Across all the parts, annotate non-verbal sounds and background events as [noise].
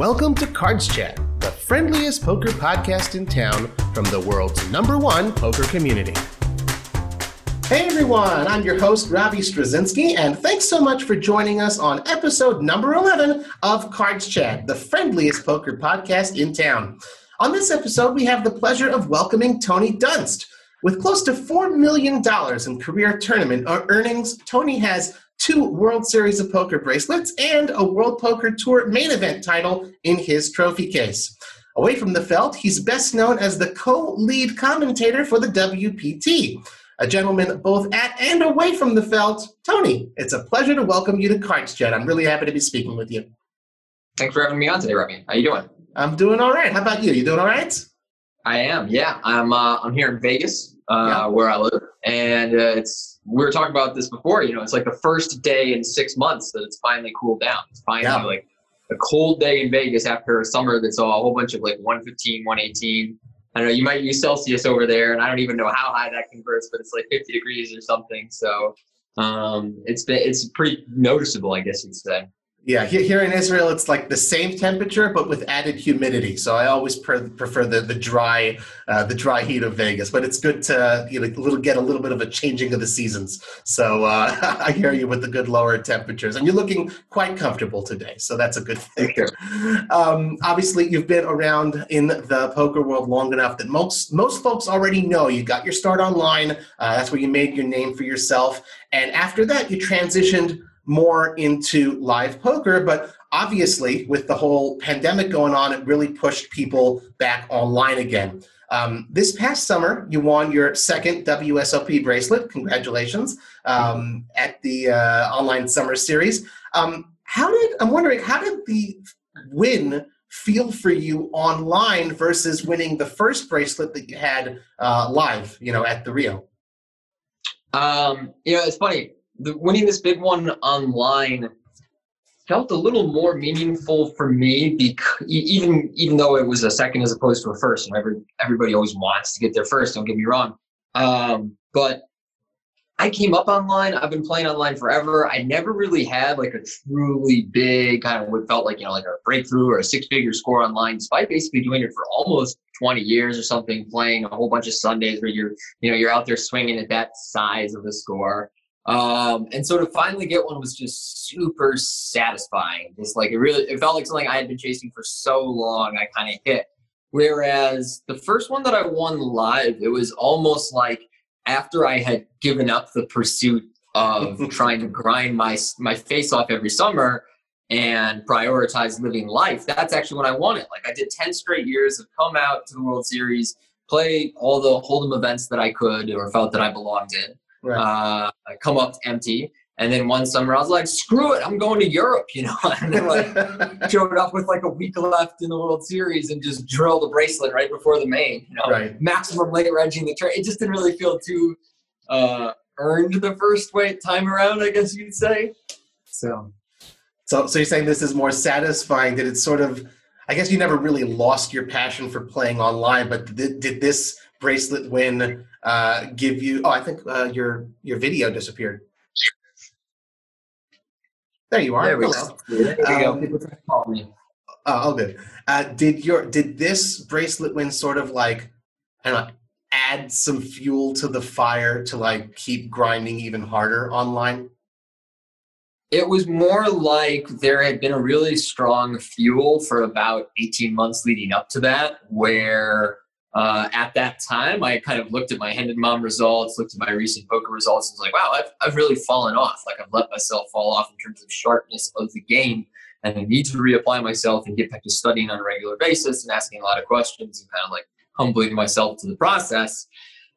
Welcome to Cards Chat, the friendliest poker podcast in town from the world's number one poker community. Hey everyone, I'm your host, Robbie Strazynski, and thanks so much for joining us on episode number 11 of Cards Chat, the friendliest poker podcast in town. On this episode, we have the pleasure of welcoming Tony Dunst. With close to $4 million in career tournament uh, earnings, Tony has two World Series of Poker bracelets, and a World Poker Tour main event title in his trophy case. Away from the felt, he's best known as the co lead commentator for the WPT. A gentleman both at and away from the felt, Tony, it's a pleasure to welcome you to Cards Chat. I'm really happy to be speaking with you. Thanks for having me on today, Robbie. How you doing? I'm doing all right. How about you? You doing all right? I am. Yeah, I'm. Uh, I'm here in Vegas, uh, yeah. where I live, and uh, it's we were talking about this before. You know, it's like the first day in six months that it's finally cooled down. It's finally yeah. like a cold day in Vegas after a summer that's all a whole bunch of like 115, 118. I don't know. You might use Celsius over there, and I don't even know how high that converts, but it's like 50 degrees or something. So um, it's been it's pretty noticeable, I guess you'd say. Yeah, here in Israel, it's like the same temperature but with added humidity. So I always prefer the the dry uh, the dry heat of Vegas. But it's good to you know little, get a little bit of a changing of the seasons. So uh, [laughs] I hear you with the good lower temperatures, and you're looking quite comfortable today. So that's a good thing. Um, obviously, you've been around in the poker world long enough that most most folks already know you got your start online. Uh, that's where you made your name for yourself, and after that, you transitioned more into live poker. But obviously, with the whole pandemic going on, it really pushed people back online again. Um, this past summer, you won your second WSOP bracelet. Congratulations um, at the uh, online summer series. Um, how did I'm wondering how did the win feel for you online versus winning the first bracelet that you had uh, live? You know, at the Rio. Um, you know, it's funny the, winning this big one online felt a little more meaningful for me because even even though it was a second as opposed to a first and every, everybody always wants to get there first don't get me wrong. Um, but i came up online i've been playing online forever i never really had like a truly big kind of what felt like you know like a breakthrough or a six figure score online despite basically doing it for almost 20 years or something playing a whole bunch of sundays where you're you know you're out there swinging at that size of a score um, and so to finally get one was just super satisfying. Just like it really, it felt like something I had been chasing for so long. I kind of hit. Whereas the first one that I won live, it was almost like after I had given up the pursuit of [laughs] trying to grind my my face off every summer and prioritize living life. That's actually when I won it. Like I did ten straight years of come out to the World Series, play all the Hold'em events that I could or felt that I belonged in right. uh, come up empty. And then one summer, I was like, "Screw it, I'm going to Europe," [laughs] you know. and then like showed up with like a week left in the World Series and just drilled a bracelet right before the main. You know, right. maximum late regging the trade. It just didn't really feel too uh, earned the first way time around, I guess you'd say. So, so, so you're saying this is more satisfying? That it's sort of, I guess you never really lost your passion for playing online, but did this bracelet win uh, give you. Oh, I think uh, your your video disappeared. There you are. There we Hello. go. There um, go. call me. Uh, oh, good. Uh, did your did this bracelet win sort of like I don't know, add some fuel to the fire to like keep grinding even harder online? It was more like there had been a really strong fuel for about 18 months leading up to that, where uh, at that time, I kind of looked at my Hendon Mob results, looked at my recent poker results, and was like, wow, I've, I've really fallen off. Like, I've let myself fall off in terms of sharpness of the game, and I need to reapply myself and get back to studying on a regular basis and asking a lot of questions and kind of like humbling myself to the process.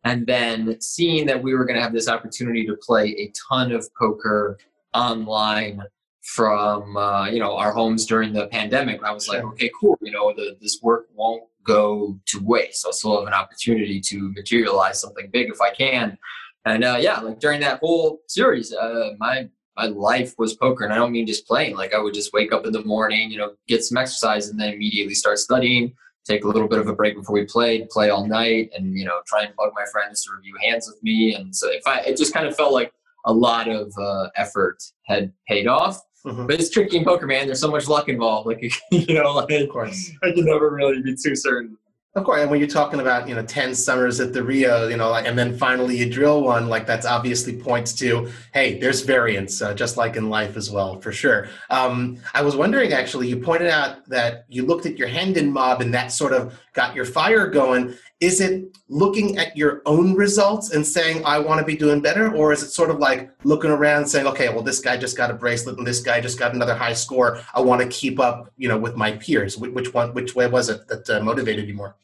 And then seeing that we were going to have this opportunity to play a ton of poker online from uh, you know our homes during the pandemic, I was like, okay, cool. You know, the, this work won't go to waste. I still have an opportunity to materialize something big if I can. And uh, yeah, like during that whole series, uh, my my life was poker, and I don't mean just playing. Like I would just wake up in the morning, you know, get some exercise, and then immediately start studying. Take a little bit of a break before we played, play all night, and you know, try and bug my friends to review hands with me. And so if I, it just kind of felt like a lot of uh, effort had paid off. Mm-hmm. But it's tricky in poker, man. There's so much luck involved. Like [laughs] you know, like, of course, I can never really be too certain. Of course, and when you're talking about you know ten summers at the Rio, you know, like, and then finally you drill one, like that's obviously points to hey, there's variance, uh, just like in life as well, for sure. Um, I was wondering actually, you pointed out that you looked at your Hendon mob and that sort of got your fire going. Is it looking at your own results and saying I want to be doing better, or is it sort of like looking around saying, okay, well this guy just got a bracelet and this guy just got another high score. I want to keep up, you know, with my peers. Which one? Which way was it that uh, motivated you more?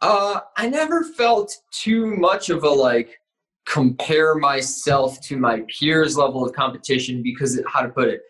Uh, I never felt too much of a like compare myself to my peers level of competition because it, how to put it,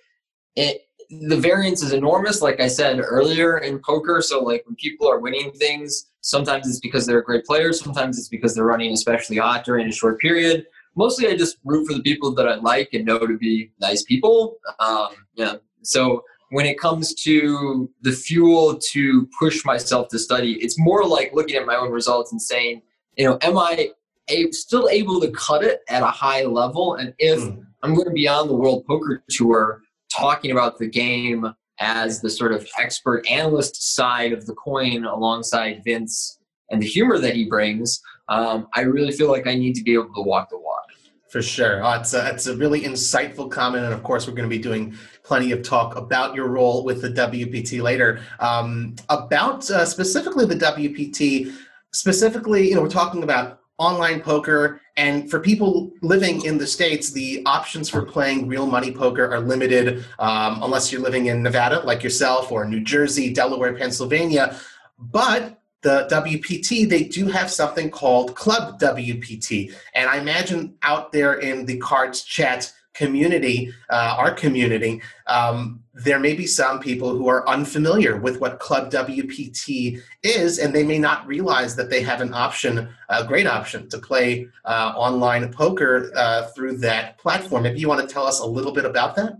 it the variance is enormous like i said earlier in poker so like when people are winning things sometimes it's because they're a great players sometimes it's because they're running especially hot during a short period mostly i just root for the people that i like and know to be nice people um, yeah so when it comes to the fuel to push myself to study, it's more like looking at my own results and saying, you know, am I a, still able to cut it at a high level? And if mm. I'm going to be on the World Poker Tour talking about the game as the sort of expert analyst side of the coin alongside Vince and the humor that he brings, um, I really feel like I need to be able to walk the walk. For sure. Oh, it's, a, it's a really insightful comment. And of course, we're going to be doing plenty of talk about your role with the WPT later. Um, about uh, specifically the WPT, specifically, you know, we're talking about online poker. And for people living in the States, the options for playing real money poker are limited um, unless you're living in Nevada, like yourself, or New Jersey, Delaware, Pennsylvania. But the WPT, they do have something called Club WPT. And I imagine out there in the cards chat community, uh, our community, um, there may be some people who are unfamiliar with what Club WPT is, and they may not realize that they have an option, a great option, to play uh, online poker uh, through that platform. Maybe you want to tell us a little bit about that?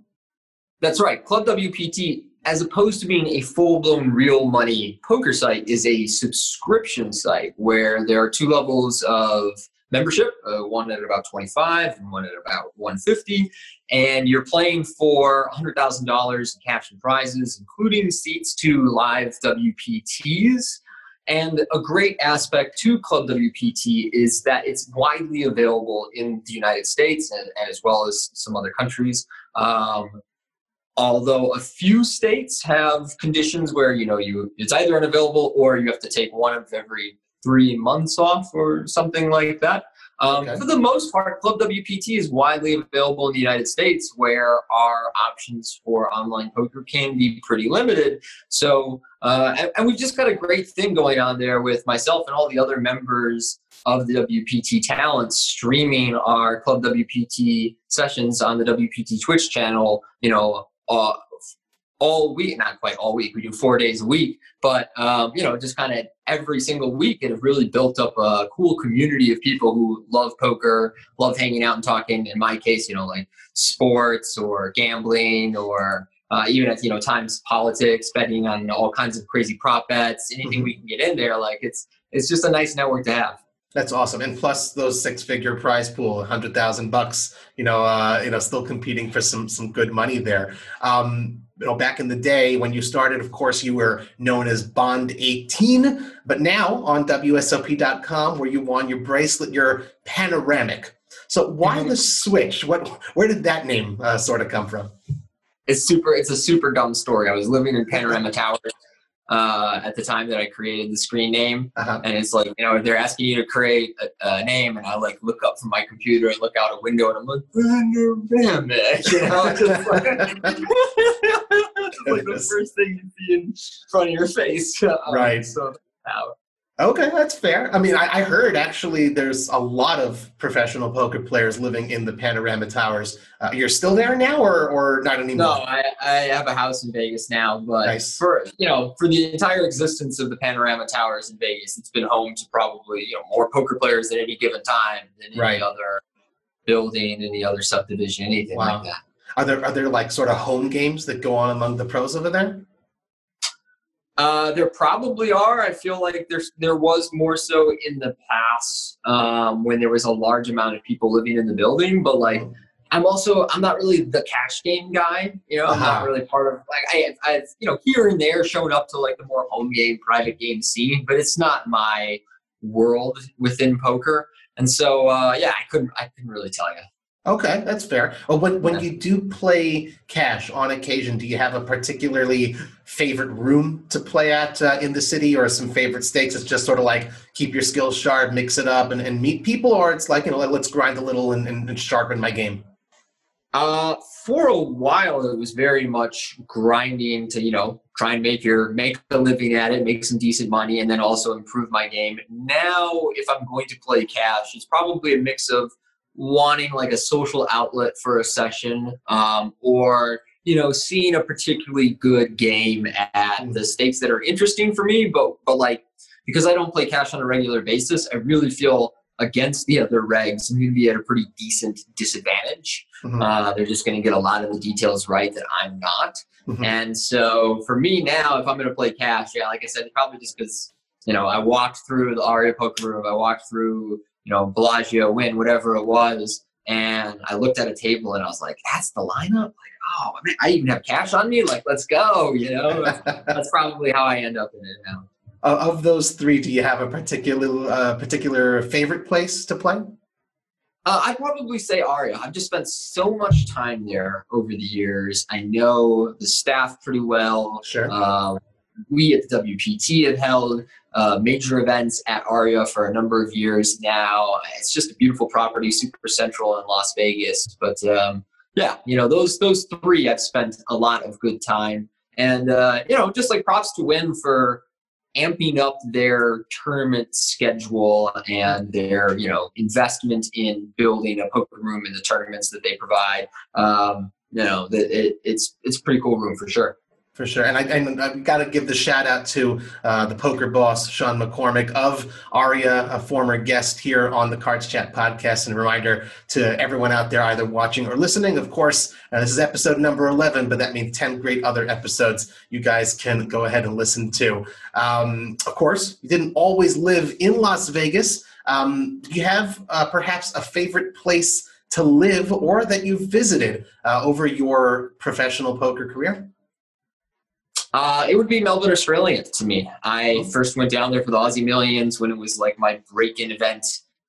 That's right. Club WPT as opposed to being a full-blown real money poker site is a subscription site where there are two levels of membership uh, one at about 25 and one at about 150 and you're playing for $100000 in cash and prizes including seats to live wpts and a great aspect to Club WPT is that it's widely available in the United States and, and as well as some other countries. Um, although a few states have conditions where you know you it's either unavailable or you have to take one of every three months off or something like that um, okay. for the most part club wpt is widely available in the united states where our options for online poker can be pretty limited so uh, and, and we've just got a great thing going on there with myself and all the other members of the WPT talent streaming our Club WPT sessions on the WPT Twitch channel, you know, uh, all week, not quite all week. We do four days a week, but um, you know, just kind of every single week, it have really built up a cool community of people who love poker, love hanging out and talking. In my case, you know, like sports or gambling or uh, even at you know times politics, betting on all kinds of crazy prop bets, anything mm-hmm. we can get in there. Like it's it's just a nice network to have. That's awesome, and plus those six-figure prize pool, hundred thousand bucks. You know, uh, you know, still competing for some some good money there. Um, you know, back in the day when you started, of course, you were known as Bond 18, but now on WSOP.com, where you won your bracelet, you're panoramic. So why mm-hmm. the switch? What, where did that name uh, sort of come from? It's super. It's a super dumb story. I was living in Panorama Towers uh, at the time that I created the screen name. Uh-huh. And it's like, you know, they're asking you to create a, a, name, and I like look up from my computer and look out a window, and I'm like, panoramic, you know, [laughs] just like, [laughs] like the first thing you see in front of your face. Um, [laughs] right. So, Okay, that's fair. I mean, I, I, heard actually there's a lot of professional poker players living in the Panorama Towers. Uh, you're still there now, or or not anymore? No, I, I have a house in Vegas now, but nice. for you know, for the entire existence of the Panorama Towers in Vegas, it's been home to probably you know more poker players at any given time than any right. other building, any other subdivision, anything wow. like that. Are there are there like sort of home games that go on among the pros over there? Uh, there probably are. I feel like there's there was more so in the past um, when there was a large amount of people living in the building. But like I'm also I'm not really the cash game guy. You know, I'm Uh-huh. not really part of like I I you know here and there shown up to like the more home game, private game scene, but it's not my world within poker. And so uh, yeah, I couldn't I couldn't really tell you. Okay, that's fair. Well, when when you do play cash on occasion, do you have a particularly favorite room to play at uh, in the city, or some favorite stakes? It's just sort of like keep your skills sharp, mix it up, and, and meet people, or it's like you know, let's grind a little and, and, and sharpen my game. Uh, for a while, it was very much grinding to you know try and make your make a living at it, make some decent money, and then also improve my game. Now, if I'm going to play cash, it's probably a mix of wanting like a social outlet for a session, um, or you know seeing a particularly good game at the stakes that are interesting for me, but but like because I don't play cash on a regular basis, I really feel against the other regs, I'm going to be at a pretty decent disadvantage. Mhm. Uh, they're just going to get a lot of the details right that I'm not. Mhm. And so for me now, if I'm going to play cash, yeah, like I said, probably just because, you know, I walked through the Aria poker room, I walked through, you know, Bellagio Wynn, whatever it was. And I looked at a table and I was like, that's the lineup? Like, oh, I, mean, I even have cash on me? Like, let's go, you know? [laughs] That's, probably how I end up in it now. Of those three, do you have a particular uh, particular favorite place to play? Uh, I'd probably say Aria. I've just spent so much time there over the years. I know the staff pretty well. Sure. Uh, we at the WPT have held uh, major events at Aria for a number of years now. It's just a beautiful property, super central in Las Vegas. But um, yeah, you know those those three I've spent a lot of good time, and uh, you know just like props to Wynn for amping up their tournament schedule and their you know investment in building a poker room in the tournaments that they provide. Um, you know, it, it's it's a pretty cool room for sure. For sure, and I, and I've got to give the shout out to uh, the poker boss Sean McCormack of Aria, a former guest here on the Cards Chat podcast. And a reminder to everyone out there, either watching or listening. Of course, uh, this is episode number eleven, but that means ten great other episodes you guys can go ahead and listen to. Um, of course, you didn't always live in Las Vegas. Um, you have uh, perhaps a favorite place to live or that you've visited uh, over your professional poker career? Uh, it would be Melbourne, Australia to me. I first went down there for the Aussie Millions when it was like my break-in event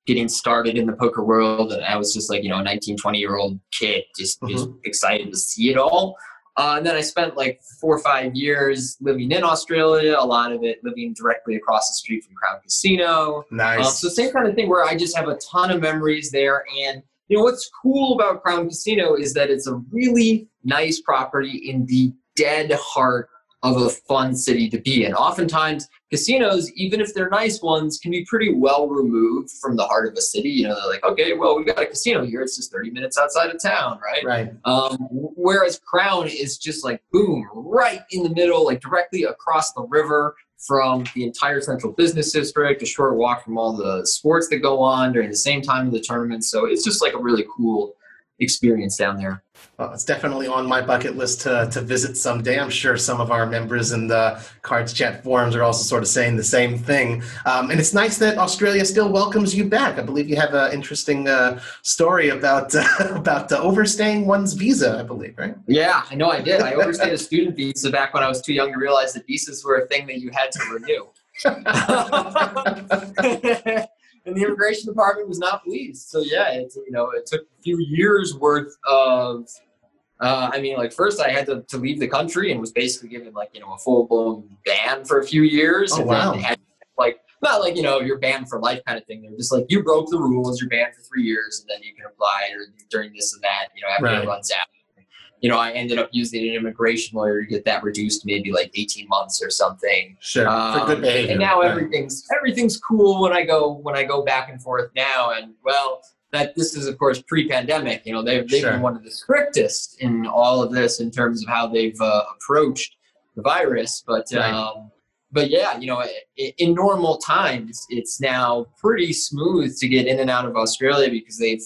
getting started in the poker world. And I was just like, you know, a 19, 20 year old kid, just, just excited to see it all. Uh, and then I spent like four or five years living in Australia, a lot of it living directly across the street from Crown Casino. Nice. Uh, so same kind of thing where I just have a ton of memories there. And you know what's cool about Crown Casino is that it's a really nice property in the dead heart of a fun city to be in. Oftentimes, casinos, even if they're nice ones, can be pretty well removed from the heart of a city. You know, they're like, okay, well, we've got a casino here. It's just 30 minutes outside of town, right? right. Um, whereas Crown is just like boom, right in the middle, like directly across the river from the entire central business district, a short walk from all the sports that go on during the same time of the tournament. So it's just like a really cool experience down there. Well, it's definitely on my bucket list to, to visit someday. I'm sure some of our members in the Cards Chat forums are also sort of saying the same thing. Um, and it's nice that Australia still welcomes you back. I believe you have an interesting uh, story about uh, [laughs] about uh, overstaying one's visa. I believe, right? Yeah, I know I did. I overstayed a student visa back when I was too young to realize that visas were a thing that you had to renew. [laughs] [laughs] and the immigration department was not pleased. So yeah, it's you know it took a few years worth of. Uh, I mean, like first I had to, to leave the country and was basically given like you know a full blown ban for a few years, Oh, and wow. then had like not like you know you're banned for life kind of thing. They're just like you broke the rules, you're banned for three years, and then you can apply or during this and that. You know after Right. it runs out. You know, I ended up using an immigration lawyer to get that reduced, maybe like 18 months or something. Sure, for Um, good behavior. And now everything's everything's cool when I go when I go back and forth now. And well, that this is of course pre-pandemic. You know, they've they've Sure. been one of the strictest in all of this in terms of how they've uh, approached the virus. But Right. um, but yeah, you know, in normal times, it's now pretty smooth to get in and out of Australia because they've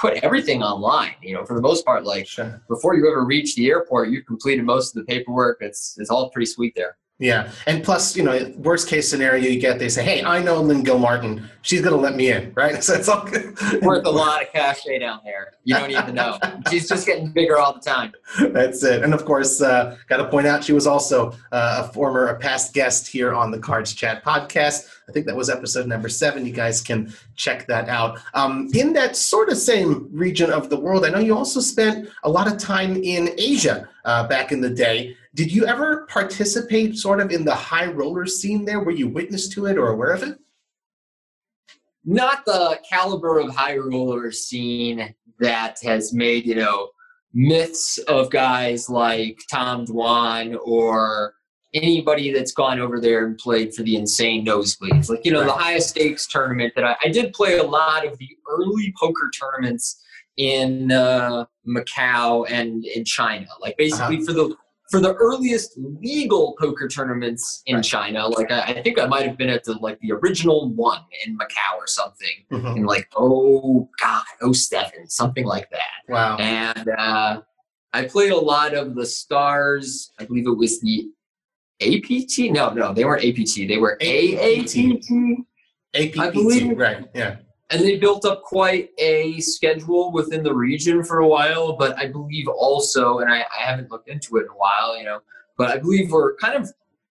put everything online. You know, for the most part, like Sure. before you ever reach the airport, you've completed most of the paperwork. It's it's all pretty sweet there. Yeah, and plus, you know, worst case scenario, you get they say, "Hey, I know Lynn Gilmartin. She's going to let me in, right?" [laughs] So it's all good. worth a lot of cachet down there. You don't even know. She's just getting bigger all the time. That's it. And of course, uh, got to point out she was also uh, a former, a past guest here on the Cards Chat podcast. I think that was episode number seven. You guys can check that out. Um, in that sort of same region of the world, I know you also spent a lot of time in Asia uh, back in the day. Did you ever participate sort of in the high roller scene there? Were you witness to it or aware of it? Not the caliber of high roller scene that has made, you know, myths of guys like Tom Dwan or anybody that's gone over there and played for the insane nosebleeds. Like, you know, right. the highest stakes tournament that I, I, did play a lot of the early poker tournaments in uh, Macau and in China. Like basically uh-huh. for the for the earliest legal poker tournaments in right. China. Like I, I, think I might have been at the like the original one in Macau or something mm-hmm. in like oh god oh seven something like that. Wow. And uh, I played a lot of the stars. I believe it was the APT. No, no, they weren't APT. They were APPT. APT. I believe. Right. Yeah and they built up quite a schedule within the region for a while. But I believe also, and I, I haven't looked into it in a while, you know, but I believe we're kind of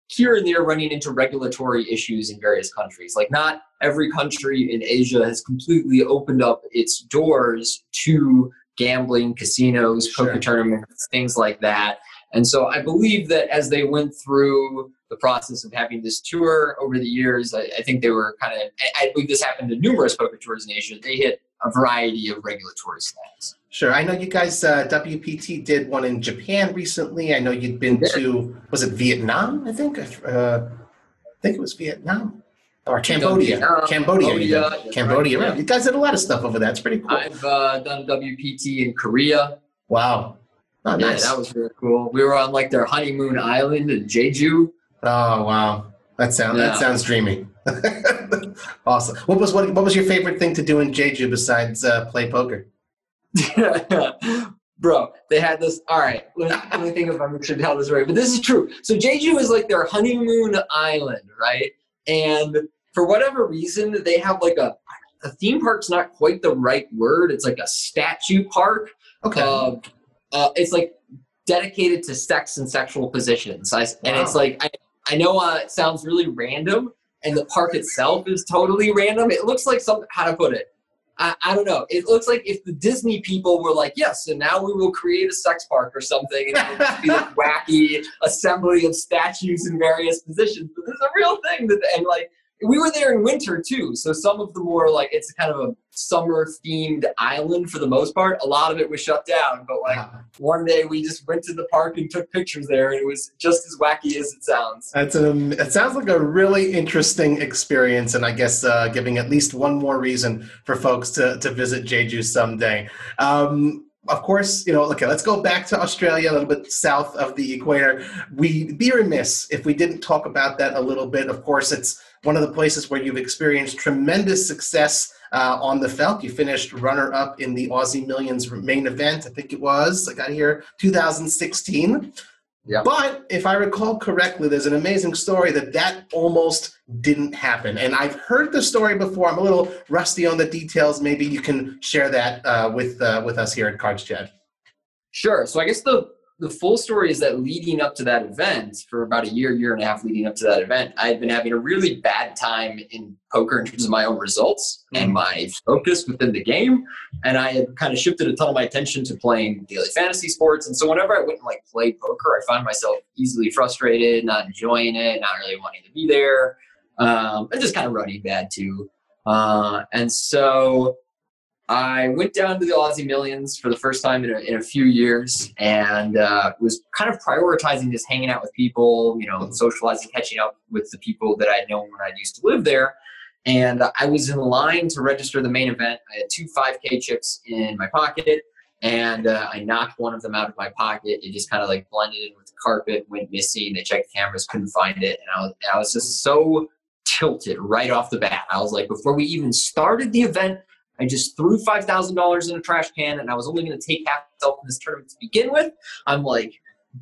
here and there running into regulatory issues in various countries. Like not every country in Asia has completely opened up its doors to gambling, casinos, poker sure. tournaments, things like that. And so I believe that as they went through the process of having this tour over the years, I, I think they were kind of, I, I believe this happened to numerous poker tours in Asia. They hit a variety of regulatory snags. Sure. I know you guys, uh, WPT did one in Japan recently. I know you'd been to, was it Vietnam? I think. Uh, I think it was Vietnam or Cambodia. Cambodia. Cambodia. Cambodia. Cambodia. Right. You guys did a lot of stuff over there. It's pretty cool. I've uh, done WPT in Korea. Wow. Oh, nice. Yeah, that was really cool. We were on like their honeymoon island in Jeju. Oh wow, that sounds yeah. that sounds dreamy. [laughs] awesome. What was what, what was your favorite thing to do in Jeju besides uh, play poker? [laughs] Bro, they had this. All right, let me, let me think if I should tell this right, but this is true. So Jeju is like their honeymoon island, right? And for whatever reason, they have like a a theme park's not quite the right word. It's like a statue park. Okay. Uh, uh, it's like dedicated to sex and sexual positions. I, wow. And it's like, I, I know uh, it sounds really random, and the park itself is totally random. It looks like some how to put it? I, I don't know. It looks like if the Disney people were like, yes, and now we will create a sex park or something, and it would just be like [laughs] wacky assembly of statues in various positions. But this is a real thing that, and like, we were there in winter too, so some of the more like it's kind of a summer themed island for the most part. A lot of it was shut down, but like uh-huh. one day we just went to the park and took pictures there, and it was just as wacky as it sounds. That's an. It sounds like a really interesting experience, and I guess uh, giving at least one more reason for folks to to visit Jeju someday. Um, of course, you know, okay, let's go back to Australia, a little bit south of the equator. We'd be remiss if we didn't talk about that a little bit. Of course, it's one of the places where you've experienced tremendous success uh, on the felt. You finished runner up in the Aussie Millions main event. I think it was, I got here, 2016. Yeah. But if I recall correctly, there's an amazing story that that almost didn't happen. And I've heard the story before. I'm a little rusty on the details. Maybe you can share that uh, with uh, with us here at Cards Chat. Sure. So I guess the the full story is that leading up to that event, for about a year, year and a half leading up to that event, I had been having a really bad time in poker in terms of my own results mm-hmm. and my focus within the game. And I had kind of shifted a ton of my attention to playing daily fantasy sports. And so whenever I went and like play poker, I found myself easily frustrated, not enjoying it, not really wanting to be there, um, and just kind of running bad too. Uh, and so I went down to the Aussie Millions for the first time in a, in a few years and uh, was kind of prioritizing just hanging out with people, you know, socializing, catching up with the people that I'd known when I used to live there. And I was in line to register the main event. I had two 5K chips in my pocket and uh, I knocked one of them out of my pocket. It just kind of like blended in with the carpet, went missing. They checked the cameras, couldn't find it. And I was, I was just so tilted right off the bat. I was like, before we even started the event, I just threw $5,000 in a trash can and I was only going to take half myself in this tournament to begin with. I'm like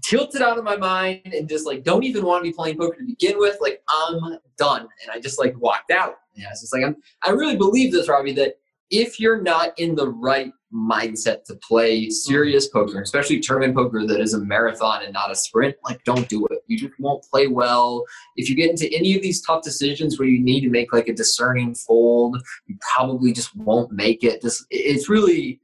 tilted out of my mind and just like don't even want to be playing poker to begin with. Like I'm done, and I just like walked out. Yeah, it's just like I'm. I really believe this, Robbie, that if you're not in the right mindset to play serious mm-hmm. poker, especially tournament poker that is a marathon and not a sprint, like don't do it. You just won't play well. If you get into any of these tough decisions where you need to make like a discerning fold, you probably just won't make it. Just it's really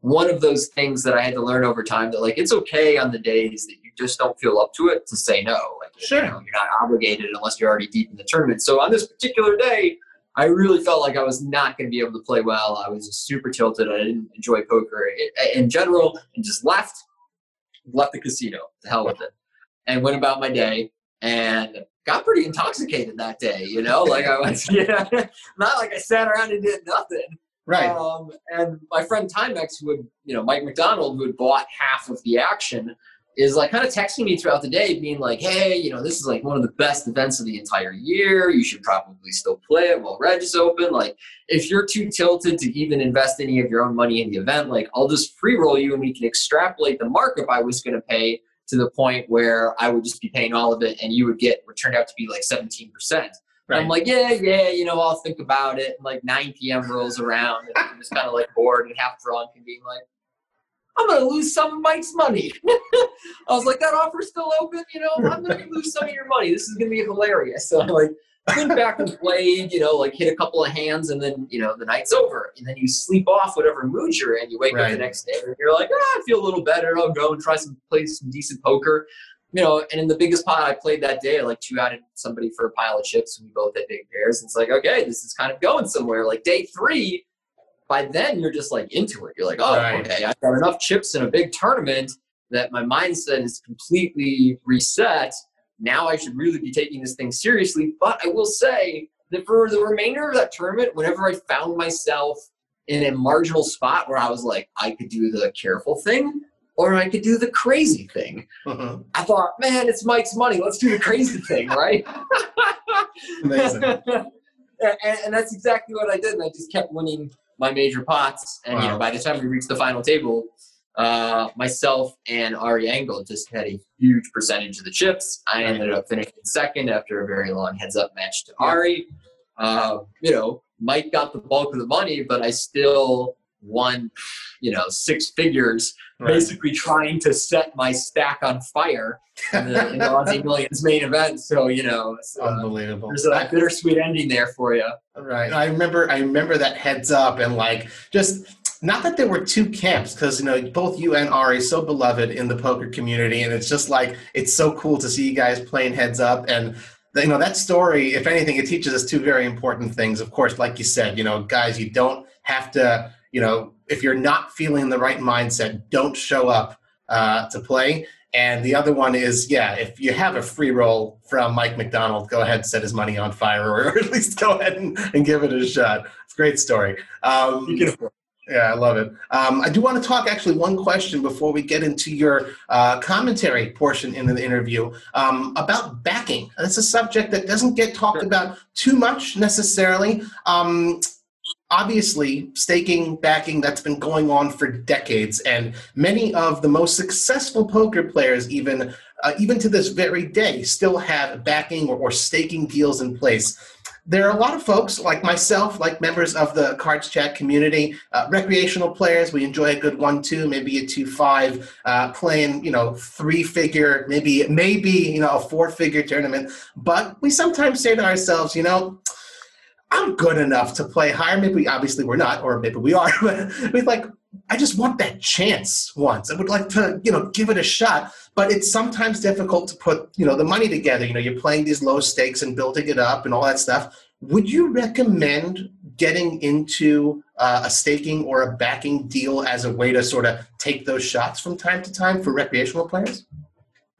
one of those things that I had to learn over time that like it's okay on the days that you just don't feel up to it to say no. Like sure. you know, you're not obligated unless you're already deep in the tournament. So on this particular day, I really felt like I was not going to be able to play well. I was just super tilted. I didn't enjoy poker in general, and just left, left the casino. The hell with it, and went about my day. And got pretty intoxicated that day. You know, like I was, [laughs] yeah, not like I sat around and did nothing. Right. Um, and my friend Timex, would, you know, Mike McDonald, who had bought half of the action, is like kind of texting me throughout the day, being like, "Hey, you know, this is like one of the best events of the entire year. You should probably still play it while Reg is open. Like, if you're too tilted to even invest any of your own money in the event, like I'll just free roll you, and we can extrapolate the markup I was going to pay to the point where I would just be paying all of it, and you would get what turned out to be like 17 percent." Right. I'm like, yeah, yeah, you know, I'll think about it. And like 9 p.m. rolls around, and I'm just kind of like bored and half drunk and being like, I'm gonna lose some of Mike's money. [laughs] I was like, that offer's still open, you know. I'm gonna lose some of your money. This is gonna be hilarious. [laughs] So like went back and played, you know, like hit a couple of hands, and then you know the night's over, and then you sleep off whatever mood you're in. You wake right. up the next day, and you're like, ah, I feel a little better. I'll go and try some play some decent poker, you know. And in the biggest pot I played that day, I like two outed somebody for a pile of chips, and we both had big pairs. And it's like, okay, this is kind of going somewhere. Like day three by then you're just like into it. You're like, oh, right. okay, I've got enough chips in a big tournament that my mindset is completely reset. Now I should really be taking this thing seriously. But I will say that for the remainder of that tournament, whenever I found myself in a marginal spot where I was like, I could do the careful thing or I could do the crazy thing. Uh-huh. I thought, man, it's Mike's money. Let's do the crazy thing, right? [laughs] Amazing. [laughs] and, and, that's exactly what I did. And I just kept winning my major pots. And wow. you know, by the time we reached the final table, uh, myself and Ari Engel just had a huge percentage of the chips. I ended up finishing second after a very long heads up match to Ari. Uh, you know, Mike got the bulk of the money, but I still won, you know, six figures, right. basically trying to set my stack on fire in the, in the Aussie [laughs] Millions main event. So you know, uh, unbelievable. There's a bittersweet ending there for you. Right. I remember. I remember that heads up and like just. Not that there were two camps, because you know both you and Ari so beloved in the poker community, and it's just like it's so cool to see you guys playing heads up. And you know that story, if anything, it teaches us two very important things. Of course, like you said, you know, guys, you don't have to you know, if you're not feeling the right mindset, don't show up uh, to play. And the other one is, yeah, if you have a free roll from Mike McDonald, go ahead and set his money on fire, or, or [laughs] at least go ahead and, and, give it a shot. It's a great story. Um, yeah, I love it. Um, I do want to talk actually one question before we get into your uh, commentary portion in the interview um, about backing. That's a subject that doesn't get talked about too much necessarily. Um, obviously staking backing that's been going on for decades and many of the most successful poker players even uh, even to this very day still have backing or, or, staking deals in place. There are a lot of folks like myself like members of the cards chat community uh, recreational players. We enjoy a good one two maybe a two five uh, playing you know three figure maybe maybe you know a four figure tournament. But we sometimes say to ourselves you know I'm good enough to play higher. Maybe obviously we're not, or maybe we are, [laughs] but we like I just want that chance once. I would like to, you know, give it a shot. But it's sometimes difficult to put, you know, the money together. You know, you're playing these low stakes and building it up and all that stuff. Would you recommend getting into uh, a staking or a backing deal as a way to sort of take those shots from time to time for recreational players?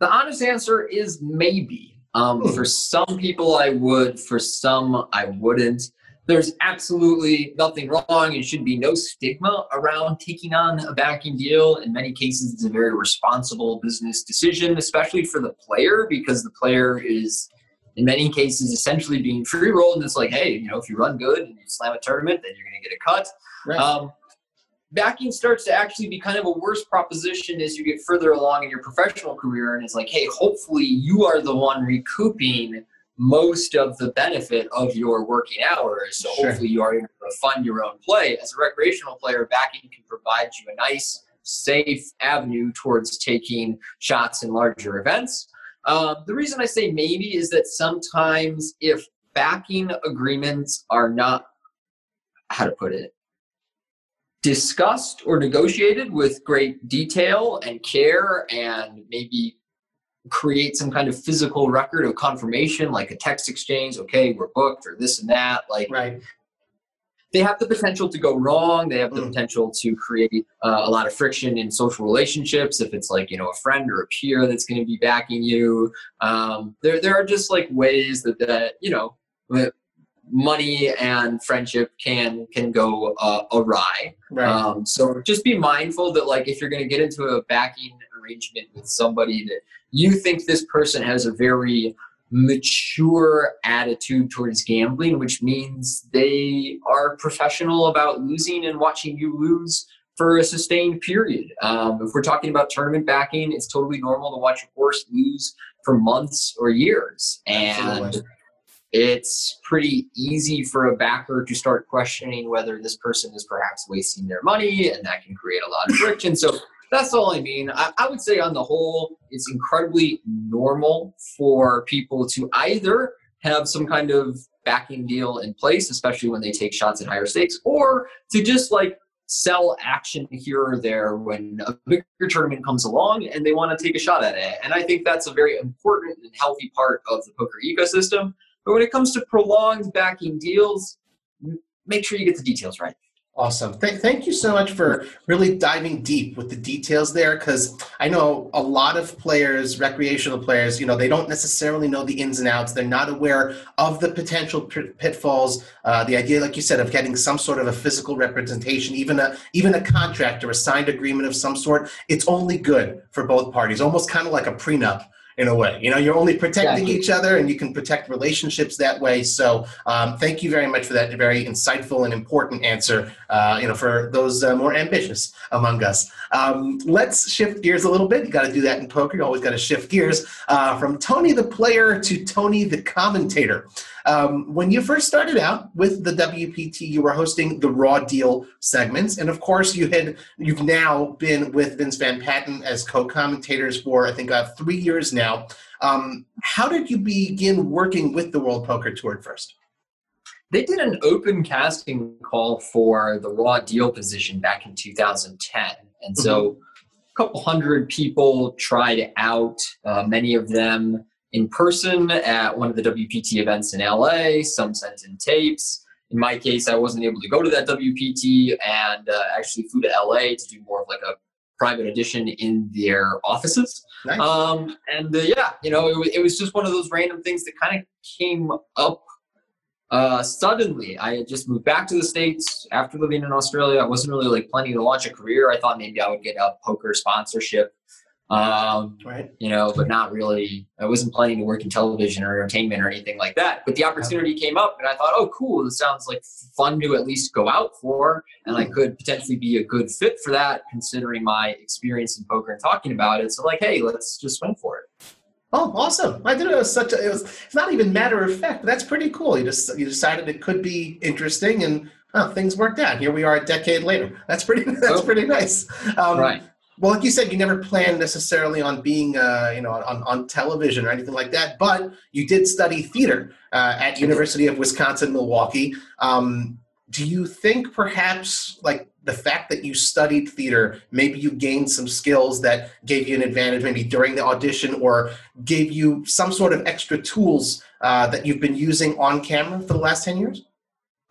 The honest answer is maybe. Um, hmm. for some people, I would. For some, I wouldn't. There's absolutely nothing wrong and should be no stigma around taking on a backing deal. In many cases, it's a very responsible business decision, especially for the player, because the player is, in many cases, essentially being free rolled. And it's like, hey, you know, if you run good and you slam a tournament, then you're going to get a cut. Right. Um, backing starts to actually be kind of a worse proposition as you get further along in your professional career. And it's like, hey, hopefully you are the one recouping most of the benefit of your working hours. So sure. hopefully you are able to fund your own play. As a recreational player, backing can provide you a nice, safe avenue towards taking shots in larger events. Um, the reason I say maybe is that sometimes if backing agreements are not, how to put it, discussed or negotiated with great detail and care and maybe create some kind of physical record of confirmation like a text exchange okay we're booked or this and that like right. they have the potential to go wrong. They have the mm. potential to create uh, a lot of friction in social relationships if it's like you know a friend or a peer that's going to be backing you. Um, there, there are just like ways that that you know money and friendship can can go uh, awry. Right. Um, so just be mindful that like if you're going to get into a backing arrangement with somebody that you think this person has a very mature attitude towards gambling, which means they are professional about losing and watching you lose for a sustained period. Um, if we're talking about tournament backing, it's totally normal to watch a horse lose for months or years. And Absolutely it's pretty easy for a backer to start questioning whether this person is perhaps wasting their money, and that can create a lot of friction. So that's all I mean. I, I, would say, on the whole, it's incredibly normal for people to either have some kind of backing deal in place, especially when they take shots at higher stakes, or to just like sell action here or there when a bigger tournament comes along and they want to take a shot at it. And I think that's a very important and healthy part of the poker ecosystem. But when it comes to prolonged backing deals, make sure you get the details right. Awesome. Th- thank you so much for really diving deep with the details there because I know a lot of players, recreational players, you know, they don't necessarily know the ins and outs. They're not aware of the potential pitfalls. Uh, the idea, like you said, of getting some sort of a physical representation, even a even a contract or a signed agreement of some sort, it's only good for both parties, almost kind of like a prenup in a way. You know, you're only protecting each other and you can protect relationships that way. So um, thank you very much for that very insightful and important answer, uh, you know, for those uh, more ambitious among us. Um, let's shift gears a little bit. You got to do that in poker. You always got to shift gears uh, from Tony the player to Tony the commentator. Um, when you first started out with the WPT, you were hosting the Raw Deal segments, and of course, you had you've now been with Vince Van Patten as co-commentators for I think uh, three years now. Um, how did you begin working with the World Poker Tour at first? They did an open casting call for the Raw Deal position back in 2010, and so. Mm-hmm. A couple hundred people tried out. Uh, many of them in person at one of the WPT events in LA, some sent in tapes. In my case, I wasn't able to go to that WPT and uh, actually flew to LA to do more of like a private edition in their offices. Nice. Um, and uh, yeah, you know, it, it, was just one of those random things that kind of came up uh, suddenly. I had just moved back to the States after living in Australia. I wasn't really like planning to launch a career. I thought maybe I would get a poker sponsorship um, right. You know, but not really. I wasn't planning to work in television or entertainment or anything like that. But the opportunity came up, and I thought, oh, cool. This sounds like fun to at least go out for, and I could potentially be a good fit for that, considering my experience in poker and talking about it. So, like, hey, let's just swing for it. Oh, awesome! I didn't know it was such a. It was. It's not even matter of fact. That's pretty cool. You just you decided it could be interesting, and oh, things worked out. Here we are a decade later. That's pretty. [laughs] That's pretty nice. Um, right. Well, like you said, you never planned necessarily on being, uh, you know, on, on television or anything like that. But you did study theater uh, at University of Wisconsin Milwaukee. Um, do you think perhaps like the fact that you studied theater, maybe you gained some skills that gave you an advantage, maybe during the audition, or gave you some sort of extra tools uh, that you've been using on camera for the last ten years?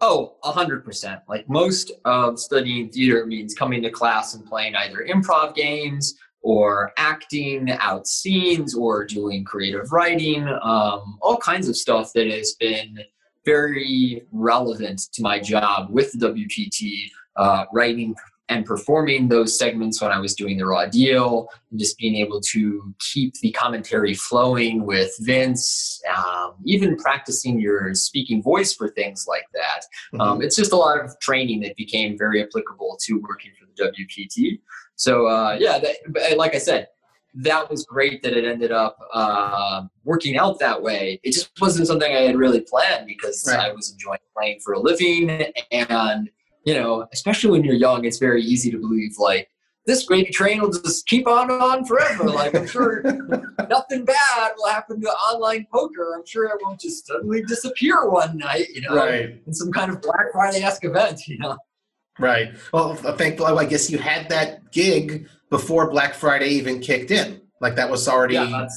Oh, a hundred percent. Like most of studying theater means coming to class and playing either improv games or acting out scenes or doing creative writing, um, all kinds of stuff that has been very relevant to my job with WPT, uh, writing and performing those segments when I was doing the raw deal, and just being able to keep the commentary flowing with Vince, um, even practicing your speaking voice for things like that. Mm-hmm. Um, it's just a lot of training that became very applicable to working for the WPT. So uh, yeah, that, like I said, that was great that it ended up uh, working out that way. It just wasn't something I had really planned because right. I was enjoying playing for a living. And, you know, especially when you're young, it's very easy to believe like, this gravy train will just keep on and on forever. Like I'm sure [laughs] nothing bad will happen to online poker. I'm sure it won't just suddenly disappear one night, you know, right. in some kind of Black Friday-esque event, you know. Right. Well, thankfully, I guess you had that gig before Black Friday even kicked in. Like that was already yeah,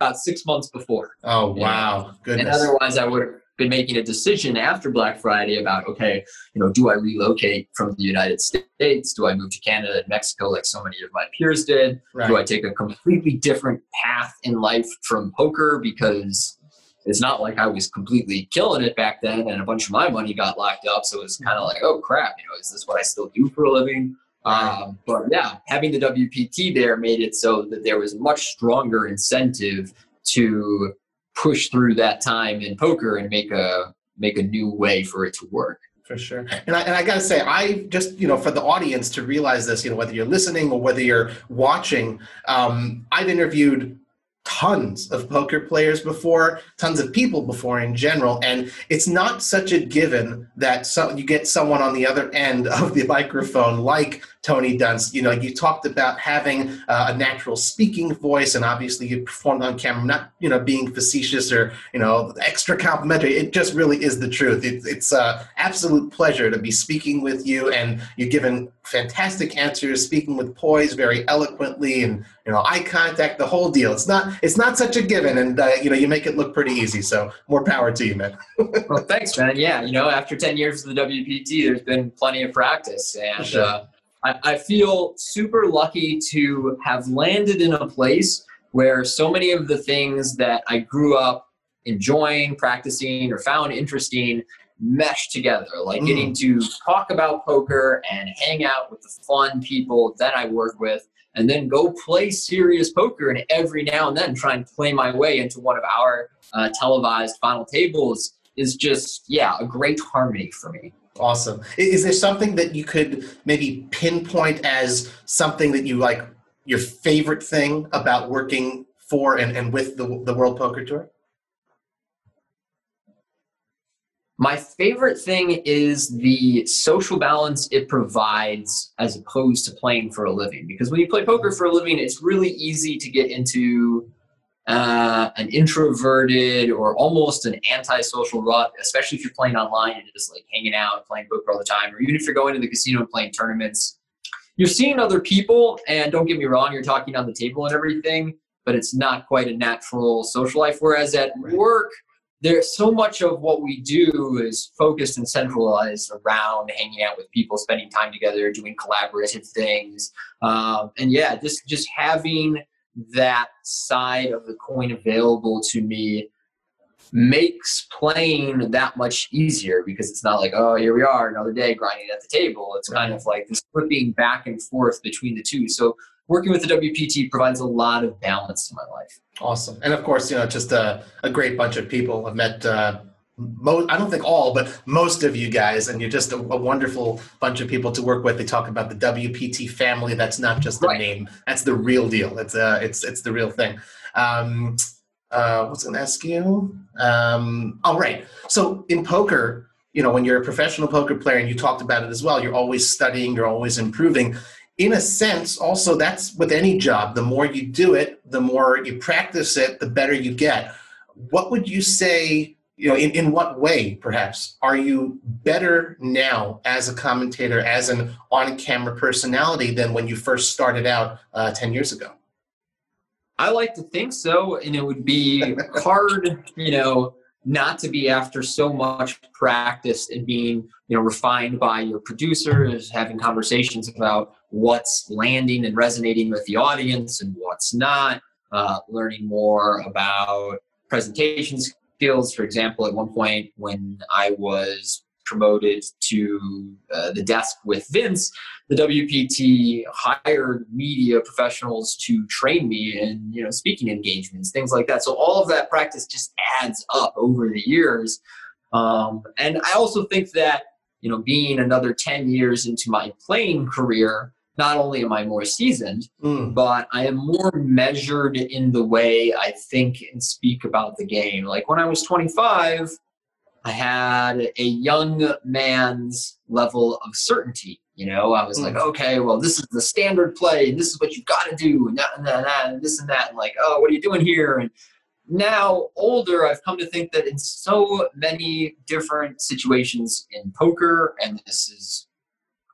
about six months before. Oh wow, goodness! And otherwise, I would have been making a decision after Black Friday about okay, you know, do I relocate from the United States? Do I move to Canada and Mexico like so many of my peers did? Right. Do I take a completely different path in life from poker because it's not like I was completely killing it back then and a bunch of my money got locked up. So it was kind of like, oh crap, you know, is this what I still do for a living? Um, but yeah, having the WPT there made it so that there was much stronger incentive to push through that time in poker and make a make a new way for it to work. For sure. And I, and I gotta say i just you know for the audience to realize this you know whether you're listening or whether you're watching um, i've interviewed tons of poker players before, tons of people before in general, and it's not such a given that so, you get someone on the other end of the microphone like Tony Dunst. You know, you talked about having uh, a natural speaking voice, and obviously you performed on camera, not you know being facetious or you know extra complimentary. It just really is the truth. It, it's an absolute pleasure to be speaking with you, and you've given fantastic answers, speaking with poise, very eloquently, and you know eye contact, the whole deal. It's not it's not such a given, and uh, you know you make it look pretty easy. So more power to you, man. well, thanks, man. Yeah, you know, after ten years of the WPT, there's been plenty of practice, and. Sure. Uh, I, I feel super lucky to have landed in a place where so many of the things that I grew up enjoying, practicing, or found interesting mesh together. Like mm. getting to talk about poker and hang out with the fun people that I work with, and then go play serious poker and every now and then try and play my way into one of our uh, televised final tables is just, yeah, a great harmony for me. Awesome. Is there something that you could maybe pinpoint as something that you like your favorite thing about working for and, and with the, the World Poker Tour? My favorite thing is the social balance it provides as opposed to playing for a living. Because when you play poker for a living, it's really easy to get into uh, an introverted or almost an antisocial rut, especially if you're playing online and just like hanging out, playing poker all the time, or even if you're going to the casino and playing tournaments. You're seeing other people, and don't get me wrong, you're talking on the table and everything, but it's not quite a natural social life. Whereas at work, there's so much of what we do is focused and centralized around hanging out with people, spending time together, doing collaborative things, um, and yeah, just just having that side of the coin available to me makes playing that much easier because it's not like oh here we are another day grinding at the table. It's kind of like this flipping back and forth between the two. So working with the wpt provides a lot of balance to my life. Awesome. And of course you know just a, a great bunch of people. I've met uh, most, I don't think all, but most of you guys, and you're just a, a, wonderful bunch of people to work with. They talk about the WPT family. That's not just the right. name. That's the real deal. It's uh, it's it's the real thing. Um, uh, what's going to ask you? Um, all right. So in poker, you know, when you're a professional poker player, and you talked about it as well, you're always studying, you're always improving. In a sense, also that's with any job. The more you do it, the more you practice it, the better you get. What would you say? You know, in, in what way, perhaps, are you better now as a commentator, as an on camera personality than when you first started out uh, 10 years ago? I like to think so. And it would be [laughs] hard, you know, not to be after so much practice and being, you know, refined by your producers, having conversations about what's landing and resonating with the audience and what's not, uh, learning more about presentations skills. For example, at one point when I was promoted to uh, the desk with Vince, the WPT hired media professionals to train me in you know speaking engagements, things like that. So all of that practice just adds up over the years. Um, and I also think that you know, being another 10 years into my playing career, not only am I more seasoned, mm. but I am more measured in the way I think and speak about the game. Like when I was 25, I had a young man's level of certainty. You know, I was mm. like, okay, well, this is the standard play, and this is what you've got to do, and that and that, and that, and this and that, and like, oh, what are you doing here? And now, older, I've come to think that in so many different situations in poker, and this is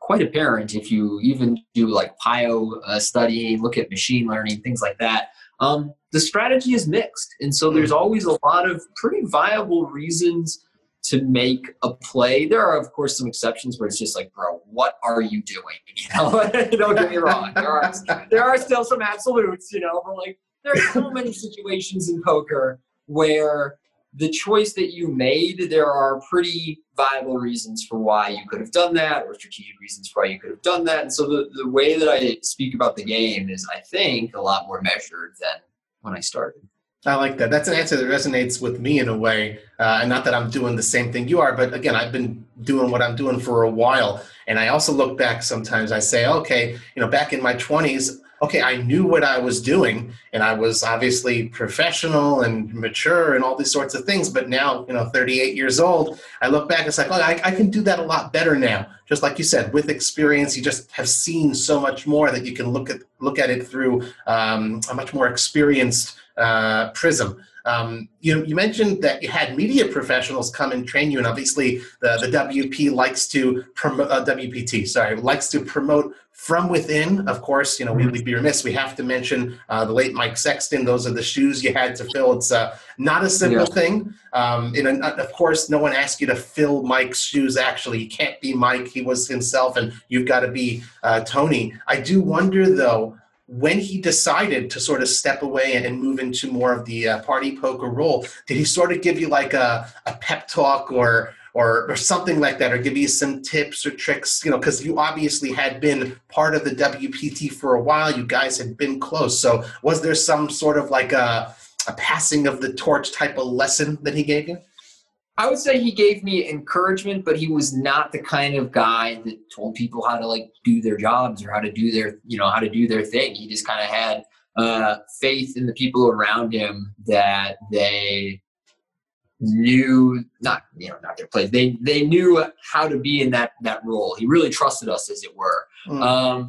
quite apparent if you even do like PIO uh, studying, look at machine learning, things like that. Um, the strategy is mixed. And so there's hmm. always a lot of pretty viable reasons to make a play. There are, of course, some exceptions where it's just like, bro, what are you doing? [laughs] You know, [laughs] don't get me wrong. There are, there are still some absolutes, you know, but like there are so many situations in poker where the choice that you made, there are pretty viable reasons for why you could have done that or strategic reasons for why you could have done that. And so the, the way that I speak about the game is, I think, a lot more measured than when I started. I like that. That's an answer that resonates with me in a way. Uh, and not that I'm doing the same thing you are, but again, I've been doing what I'm doing for a while. And I also look back sometimes, I say, okay, you know, back in my 20s, okay, I knew what I was doing, and I was obviously professional and mature and all these sorts of things. But now, you know, 38 years old, I look back, it's like, oh, I, I can do that a lot better now. Just like you said, with experience, you just have seen so much more that you can look at look at it through um, a much more experienced uh, prism. Um, you, you mentioned that you had media professionals come and train you, and obviously the, the WP likes to promote uh, WPT. Sorry, likes to promote from within. Of course, you know we, would be remiss. We have to mention uh, the late Mike Sexton. Those are the shoes you had to fill. It's uh, not a simple yeah. thing. Um, and of course, no one asked you to fill Mike's shoes. Actually, you can't be Mike. He was himself, and you've got to be uh, Tony. I do wonder though when he decided to sort of step away and move into more of the uh, party poker role, did he sort of give you like a, a pep talk or, or or something like that, or give you some tips or tricks? You know, because you obviously had been part of the WPT for a while. You guys had been close. So was there some sort of like a, a passing of the torch type of lesson that he gave you? I would say he gave me encouragement, but he was not the kind of guy that told people how to like do their jobs or how to do their, you know, how to do their thing. He just kind of had uh, faith in the people around him that they knew not you know not their place they they knew how to be in that that role he really trusted us as it were mm. um,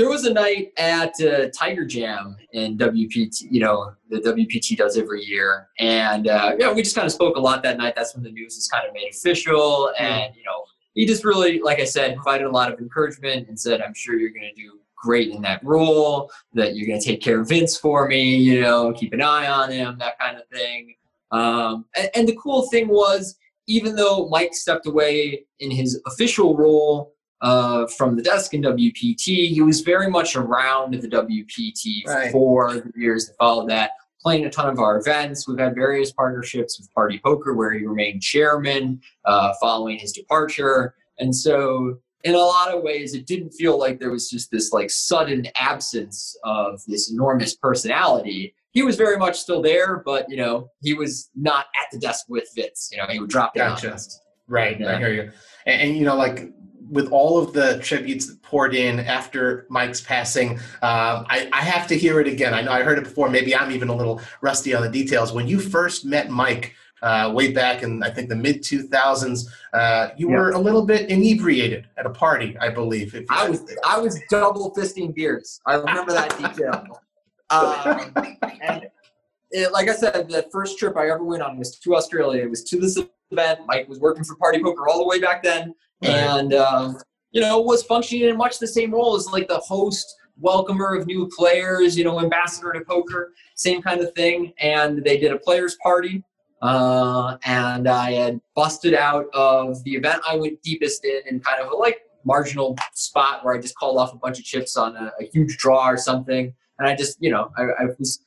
there was a night at uh, Tiger Jam in WPT, you know, the WPT does every year. And, uh, yeah, we just kind of spoke a lot that night. That's when the news is kind of made official. Hmm. And, you know, he just really, like I said, provided a lot of encouragement and said, I'm sure you're going to do great in that role, that you're going to take care of Vince for me, you know, keep an eye on him, that kind of thing. Um, and, and the cool thing was, even though Mike stepped away in his official role, uh, from the desk in WPT. He was very much around the WPT right. for the years that followed that, playing a ton of our events. We've had various partnerships with Party Poker where he remained chairman uh, following his departure. And so, in a lot of ways, it didn't feel like there was just this like sudden absence of this enormous personality. He was very much still there, but you know, he was not at the desk with Vince. You know, he would drop down. Gotcha. Right, yeah. I hear you. And, and, you know, like with all of the tributes that poured in after Mike's passing, uh, I, I, have to hear it again. I know I heard it before. Maybe I'm even a little rusty on the details. When you first met Mike uh, way back in, I think, the mid 2000s, uh, you yeah. were a little bit inebriated at a party, I believe. I was I was double fisting beers. I remember that detail. [laughs] Um, and it, like I said, the first trip I ever went on was to Australia. It was to this event. Mike was working for Party Poker all the way back then and um, you know was functioning in much the same role as like the host welcomer of new players you know ambassador to poker same kind of thing. And they did a players party uh, and i had busted out of the event i went deepest in in kind of a like marginal spot where i just called off a bunch of chips on a, a huge draw or something. And i just you know I, I was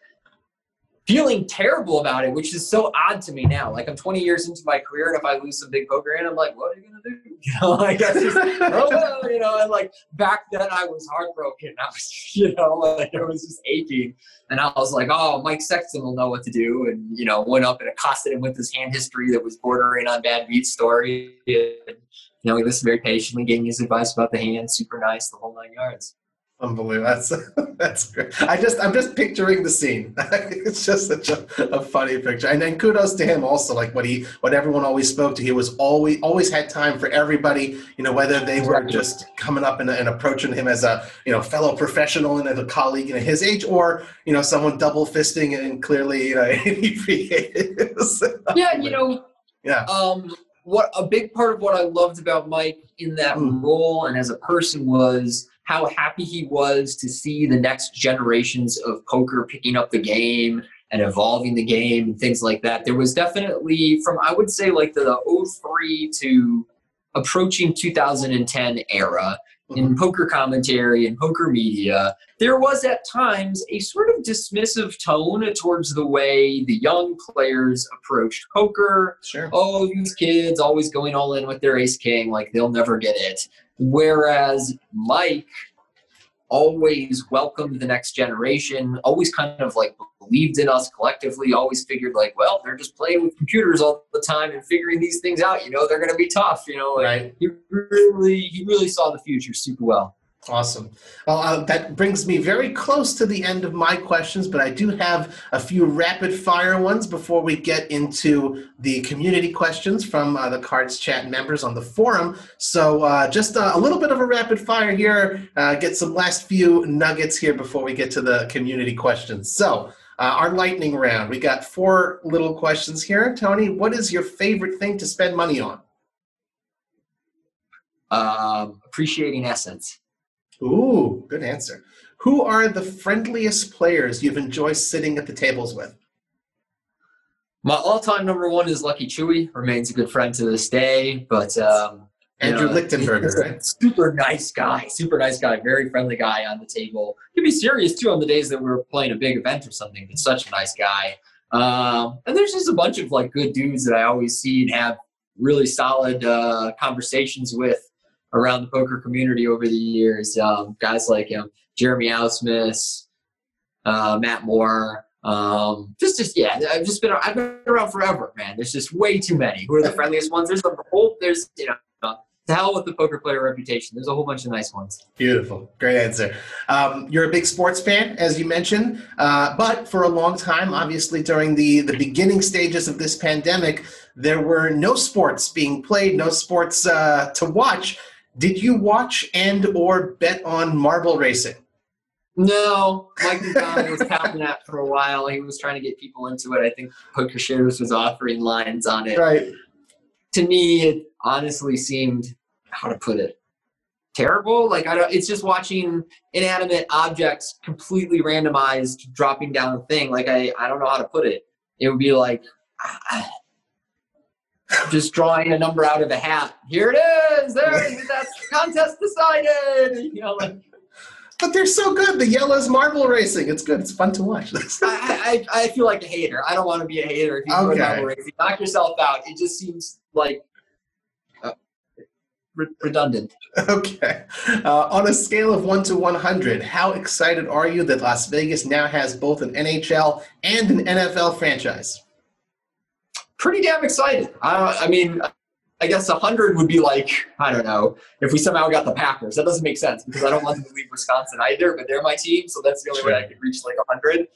feeling terrible about it, which is so odd to me now. Like I'm 20 years into my career, and if I lose some big poker and I'm like, what are you gonna do? [laughs] You know, like I just, [laughs] oh, you know, and like back then I was heartbroken. I was, [laughs] you know, like I was just aching, and I was like, oh, Mike Sexton will know what to do, and you know, went up and accosted him with his hand history that was bordering on bad beat story. And, you know, he listened very patiently, gave me his advice about the hand, super nice, the whole nine yards. Unbelievable. That's [laughs] that's great. I just I'm just picturing the scene. [laughs] it's just such a, a funny picture. And then kudos to him also, like what he what everyone always spoke to. He was always always had time for everybody, you know, whether they were just coming up and, and approaching him as a you know fellow professional and as a colleague in his age, or you know someone double fisting and clearly you know [laughs] he is Yeah, you know. Yeah. Um, what a big part of what I loved about Mike in that mm. role and as a person was how happy he was to see the next generations of poker picking up the game and evolving the game and things like that. There was definitely from I would say like the 03 to approaching 2010 era in mm-hmm. poker commentary and poker media, there was at times a sort of dismissive tone towards the way the young players approached poker. Sure. Oh, these kids always going all in with their ace king, like they'll never get it. Whereas Mike always welcomed the next generation, always kind of like believed in us collectively, always figured like, well, they're just playing with computers all the time and figuring these things out. You know, they're going to be tough. You know, like, right. he really, he really saw the future super well. Awesome. Well, uh, that brings me very close to the end of my questions, but I do have a few rapid fire ones before we get into the community questions from uh, the Cards Chat members on the forum. So, uh, just a little bit of a rapid fire here, uh, get some last few nuggets here before we get to the community questions. So, uh, our lightning round. We got four little questions here. Tony, what is your favorite thing to spend money on? Um, appreciating essence. Ooh, good answer. Who are the friendliest players you've enjoyed sitting at the tables with? My all-time number one is Lucky Chewy. Remains a good friend to this day, but um, Andrew know, Lichtenberger, [laughs] right? Super nice guy, super nice guy, very friendly guy on the table. He'd be serious too on the days that we are playing a big event or something. But such a nice guy. Um, and there's just a bunch of like good dudes that I always see and have really solid uh, conversations with around the poker community over the years. Um, guys like you know, Jeremy Ausmus, uh, Matt Moore. Um, just, just yeah, I've just been I've been around forever, man. There's just way too many. Who are the friendliest ones? There's a whole there's you know. To hell with the poker player reputation. There's a whole bunch of nice ones. Beautiful. Great answer. Um, you're a big sports fan, as you mentioned, uh, but for a long time, obviously, during the, the beginning stages of this pandemic, there were no sports being played, no sports uh, to watch. Did you watch and or bet on marble racing? No, Mike McDonald was tapping that for a while. He was trying to get people into it. I think Poker Shares was offering lines on it. Right. To me, it honestly seemed how to put it terrible. Like I don't. It's just watching inanimate objects completely randomized dropping down a thing. Like I, I don't know how to put it. It would be like ah, ah, just drawing a number out of a hat. Here it is. There, that's contest decided. You know, like. But they're so good. The yellow's marble racing. It's good. It's fun to watch. [laughs] I, I, I feel like a hater. I don't want to be a hater. If you okay. marble racing, knock yourself out. It just seems like uh, re- redundant. Okay. Uh, on a scale of one to one hundred, how excited are you that Las Vegas now has both an NHL and an NFL franchise? Pretty damn excited. I, I mean, I guess 100 would be like, I don't know, if we somehow got the Packers. That doesn't make sense because I don't want them to leave Wisconsin either, but they're my team, so that's the only way I could reach like 100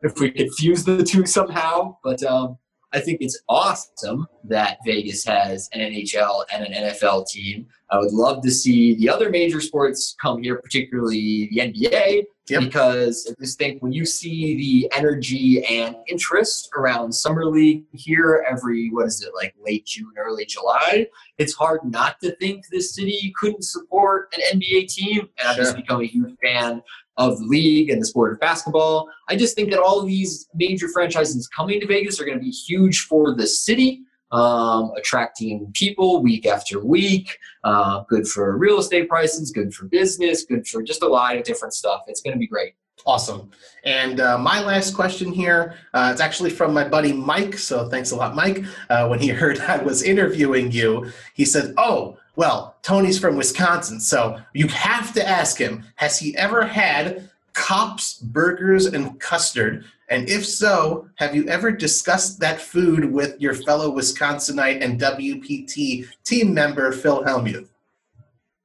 if we could fuse the two somehow. But um, I think it's awesome that Vegas has an NHL and an NFL team. I would love to see the other major sports come here, particularly the NBA, yep. because I just think when you see the energy and interest around Summer League here every, what is it, like late June, early July, it's hard not to think this city couldn't support an NBA team. And sure. I've just become a huge fan of the league and the sport of basketball. I just think that all of these major franchises coming to Vegas are going to be huge for the city, um, attracting people week after week. Uh, good for real estate prices, good for business, good for just a lot of different stuff. It's going to be great. Awesome. And uh, my last question here, uh, it's actually from my buddy Mike. So thanks a lot, Mike. Uh, when he [laughs] heard I was interviewing you, he said, Oh, well, Tony's from Wisconsin, so you have to ask him has he ever had Kopp's, Burgers and Custard And if so, have you ever discussed that food with your fellow Wisconsinite and WPT team member Phil Hellmuth?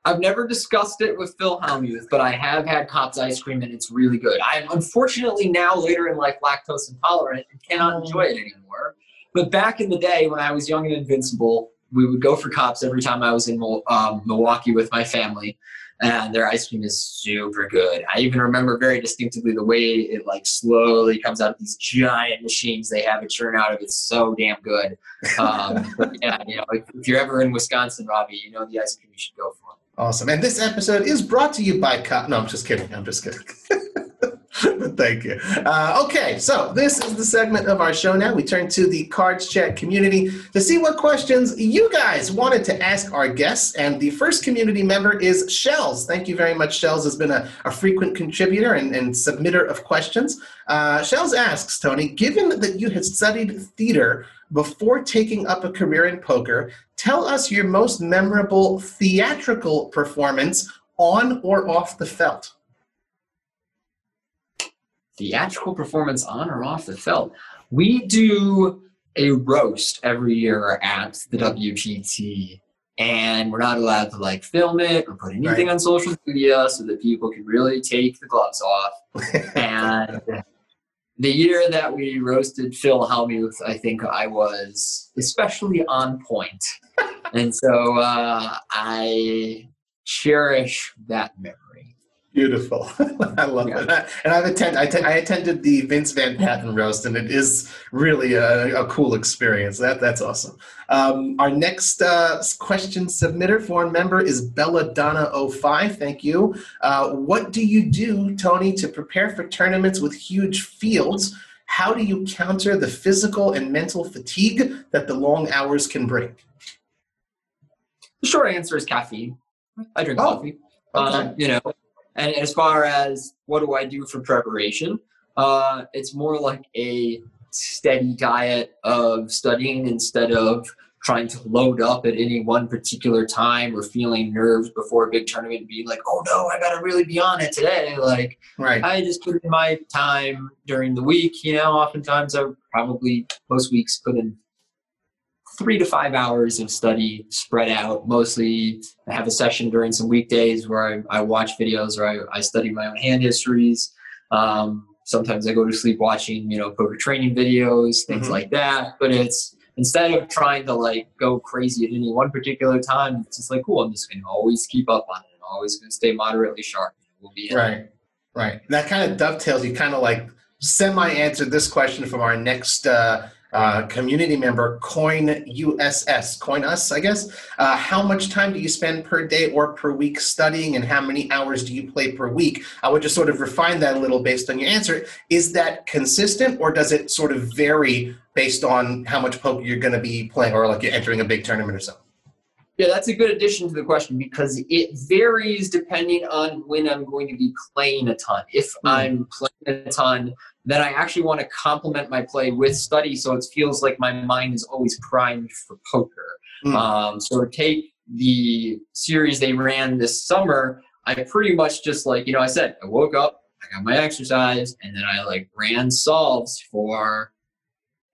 I've never discussed it with Phil Hellmuth, but I have had Kopp's ice cream and it's really good. I'm unfortunately now later in life lactose intolerant and cannot oh. enjoy it anymore. But back in the day when I was young and invincible, we would go for Kopp's every time I was in um, Milwaukee with my family, and their ice cream is super good. I even remember very distinctively the way it like slowly comes out of these giant machines they have it churn out of. It's so damn good. Um, [laughs] yeah, you know, if, if, you're ever in Wisconsin, Robbie, you know the ice cream you should go for. Awesome. And this episode is brought to you by Kopp. No, I'm just kidding. I'm just kidding. [laughs] [laughs] Thank you. Uh, okay, so this is the segment of our show now. We turn to the Cards Chat community to see what questions you guys wanted to ask our guests. And the first community member is Shells. Thank you very much. Shells has been a, a frequent contributor and, and submitter of questions. Uh, Shells asks, Tony, given that you had studied theater before taking up a career in poker, tell us your most memorable theatrical performance on or off the felt theatrical performance on or off the felt. We do a roast every year at the WPT, and we're not allowed to like film it or put anything right. on social media so that people can really take the gloves off. [laughs] and the year that we roasted Phil Hellmuth, I think I was especially on point. [laughs] and so uh, I cherish that memory. Beautiful. [laughs] I love yeah. it. And I've attended, I, t- I attended the Vince Van Patten roast, and it is really a, a cool experience. That That's awesome. Um, our next uh, question submitter, foreign member, is Belladonna05. Thank you. Uh, what do you do, Tony, to prepare for tournaments with huge fields? How do you counter the physical and mental fatigue that the long hours can bring? The short answer is caffeine. I drink oh, coffee. Okay. Um, you know, and as far as what do I do for preparation, uh, it's more like a steady diet of studying instead of trying to load up at any one particular time or feeling nerves before a big tournament being like oh no i gotta really be on it today like right. i just put in my time during the week you know oftentimes i probably most weeks put in three to five hours of study spread out. Mostly, I have a session during some weekdays where I, I watch videos or I, I, study my own hand histories. Um, sometimes I go to sleep watching, you know, poker training videos, things mm-hmm. like that. But it's instead of trying to like go crazy at any one particular time, it's just like, cool, I'm just going to always keep up on it. I'm always going to stay moderately sharp. We'll be right, right. That kind of dovetails. You kind of like semi answered this question from our next. Uh, uh, community member coin uss coin us i guess. Uh, how much time do you spend per day or per week studying and how many hours do you play per week? I would just sort of refine that a little based on your answer. Is that consistent or does it sort of vary based on how much poker you're going to be playing or like you're entering a big tournament or something yeah, that's a good addition to the question because it varies depending on when I'm going to be playing a ton. If mm. I'm playing a ton, then I actually want to complement my play with study so it feels like my mind is always primed for poker. Mm. Um, so take the series they ran this summer. I pretty much just like, you know, I said, I woke up, I got my exercise, and then I like ran solves for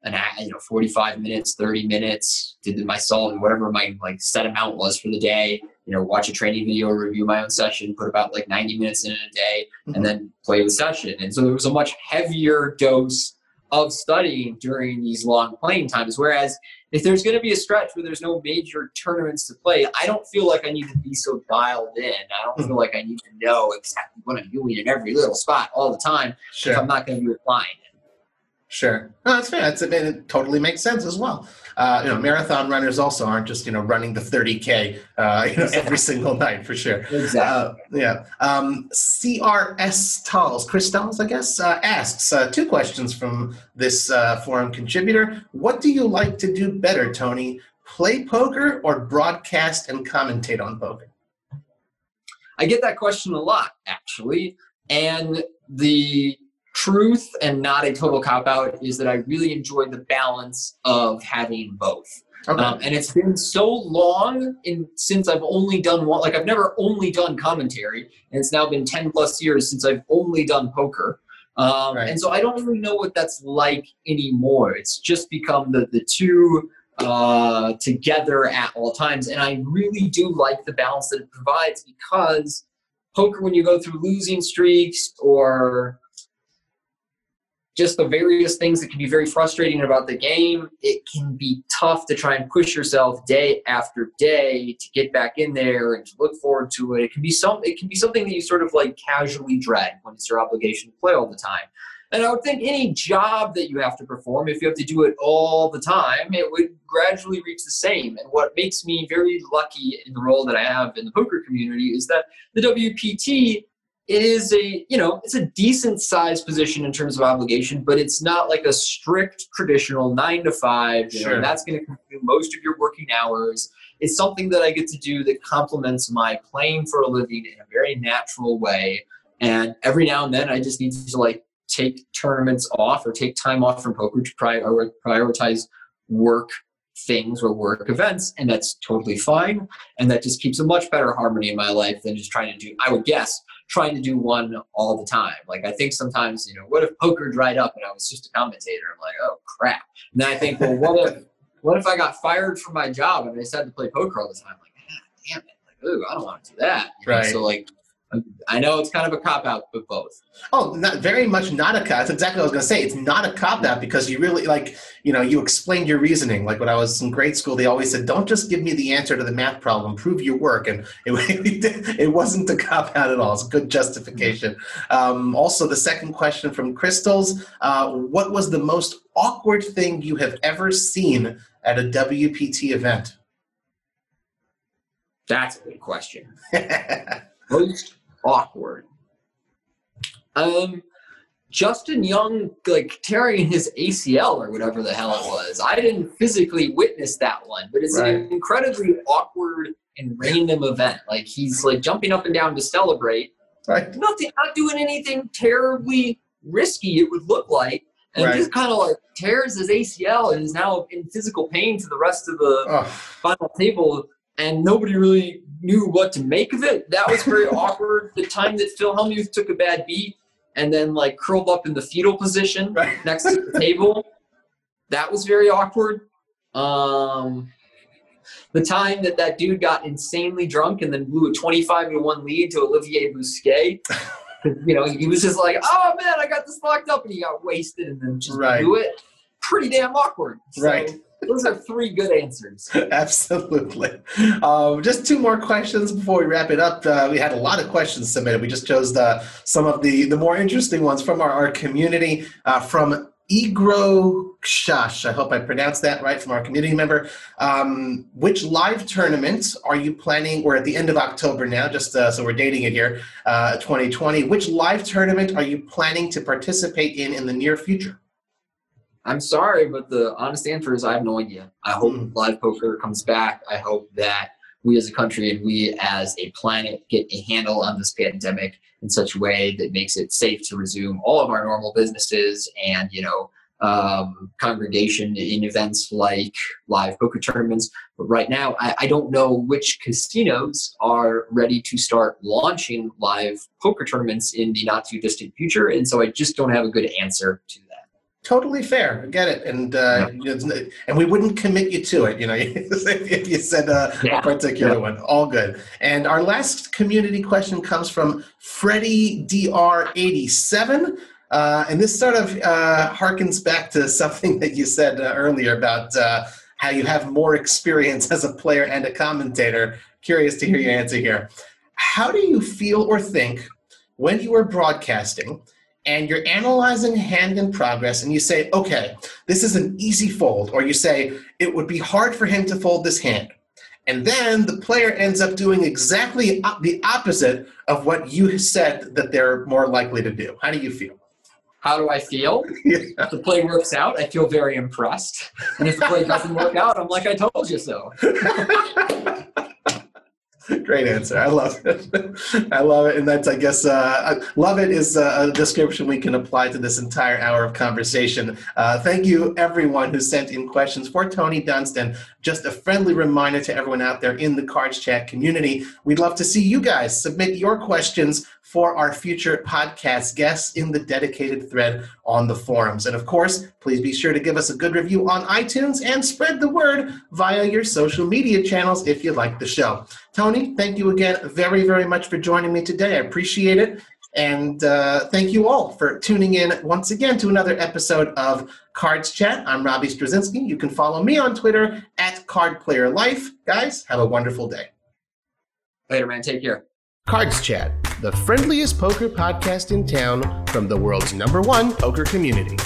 an you know 45 minutes 30 minutes did my solve whatever my like set amount was for the day you know watch a training video review my own session put about like 90 minutes in a day mm-hmm. and then play the session and so there was a much heavier dose of studying during these long playing times whereas if there's going to be a stretch where there's no major tournaments to play i don't feel like i need to be so dialed in i don't mm-hmm. feel like i need to know exactly what i'm doing in every little spot all the time sure. if i'm not going to be applying Sure, no, that's fair. That's it totally makes sense as well. Uh, you know, marathon runners also aren't just you know running the 30k uh, you [laughs] know every single night for sure. Exactly. Uh, yeah. Um, CRS Talls, Chris Talls, I guess, uh, asks uh, two questions from this uh, forum contributor. What do you like to do better, Tony? Play poker or broadcast and commentate on poker? I get that question a lot, actually, and the truth and not a total cop out is that I really enjoy the balance of having both. Okay. Um, and it's been so long in since I've only done one. Like I've never only done commentary, and it's now been ten plus years since I've only done poker. Um, Right. And so I don't really know what that's like anymore. It's just become the the two uh, together at all times, and I really do like the balance that it provides because poker, when you go through losing streaks or just the various things that can be very frustrating about the game, it can be tough to try and push yourself day after day to get back in there and to look forward to it. It can be some it can be something that you sort of like casually dread when it's your obligation to play all the time. And I would think any job that you have to perform, if you have to do it all the time, it would gradually reach the same. And what makes me very lucky in the role that I have in the poker community is that the WPT is a you know it's a decent sized position in terms of obligation but it's not like a strict traditional nine to five you Sure. know that's going to consume most of your working hours. It's something that i get to do that complements my playing for a living in a very natural way. And every now and then i just need to like take tournaments off or take time off from poker to prior- prioritize work things or work events and that's totally fine. And that just keeps a much better harmony in my life than just trying to do i would guess trying to do one all the time. Like I think sometimes, you know, what if poker dried up and I was just a commentator? I'm like, oh crap. And then I think, well, what if what if I got fired from my job and I decided to play poker all the time? Like, ah, damn it. Like, ooh, I don't want to do that. You know, Right. So like I know it's kind of a cop out, but both. Oh, not very much not a cop. That's exactly what I was going to say. It's not a cop out because you really like, you know, you explained your reasoning. Like when I was in grade school, they always said, "Don't just give me the answer to the math problem. Prove your work." And [laughs] it, it wasn't a cop out at all. It's a good justification. Um, also, the second question from Crystals: uh, What was the most awkward thing you have ever seen at a WPT event? That's a good question. [laughs] Most awkward. Um, Justin Young like tearing his ACL or whatever the hell it was. I didn't physically witness that one, but it's Right. an incredibly awkward and random event. Like he's like jumping up and down to celebrate, right. nothing, not doing anything terribly risky. It would look like, and Right. just kind of like tears his ACL and is now in physical pain to the rest of the Oh, final table and nobody really knew what to make of it. That was very [laughs] awkward. The time that Phil Hellmuth took a bad beat and then like curled up in the fetal position right. [laughs] next to the table, that was very awkward. Um, the time that that dude got insanely drunk and then blew a 25 to 1 lead to Olivier Busquet. [laughs] You know, he was just like, oh man, I got this locked up, and he got wasted and then just Right. blew it. Pretty damn awkward. So, Right. Those are three good answers. [laughs] Absolutely. Um, just two more questions before we wrap it up. Uh, we had a lot of questions submitted. We just chose the, some of the, the more interesting ones from our, our community. Uh, from Igro Kshash, I hope I pronounced that right, from our community member. Um, which live tournament are you planning? We're at the end of October now, just uh, so we're dating it here, uh, 2020. Which live tournament are you planning to participate in in the near future? I'm sorry, but the honest answer is I have no idea. I hope Hmm. live poker comes back. I hope that we as a country and we as a planet get a handle on this pandemic in such a way that makes it safe to resume all of our normal businesses and, you know, um, congregation in events like live poker tournaments. But right now, I, I don't know which casinos are ready to start launching live poker tournaments in the not too distant future. And so I just don't have a good answer to that. Totally fair. I get it, and uh, n- and we wouldn't commit you to it. You know, [laughs] if you said uh, Yeah. a particular Yeah. one, all good. And our last community question comes from Freddie Dr. eighty seven. Uh, and this sort of uh, harkens back to something that you said uh, earlier about uh, how you have more experience as a player and a commentator. Curious to hear your answer here. How do you feel or think when you are broadcasting and you're analyzing hand in progress and you say, okay, this is an easy fold, or you say, it would be hard for him to fold this hand. And then the player ends up doing exactly the opposite of what you said that they're more likely to do. How do you feel? How do I feel? [laughs] If the play works out, I feel very impressed. And if the play doesn't work out, I'm like, I told you so. [laughs] [laughs] Great answer. I love it. [laughs] I love it. And that's, I guess, uh, love it is a description we can apply to this entire hour of conversation. Uh, thank you, everyone who sent in questions for Tony Dunstan. Just a friendly reminder to everyone out there in the Cards Chat community. We'd love to see you guys submit your questions for our future podcast guests in the dedicated thread on the forums. And of course, please be sure to give us a good review on iTunes and spread the word via your social media channels if you like the show. Tony, thank you again very, very much for joining me today. I appreciate it. And uh, thank you all for tuning in once again to another episode of Cards Chat. I'm Robbie Strazynski. You can follow me on Twitter at CardPlayerLife. Guys, have a wonderful day. Later, man. Take care. Cards Chat, the friendliest poker podcast in town from the world's number one poker community.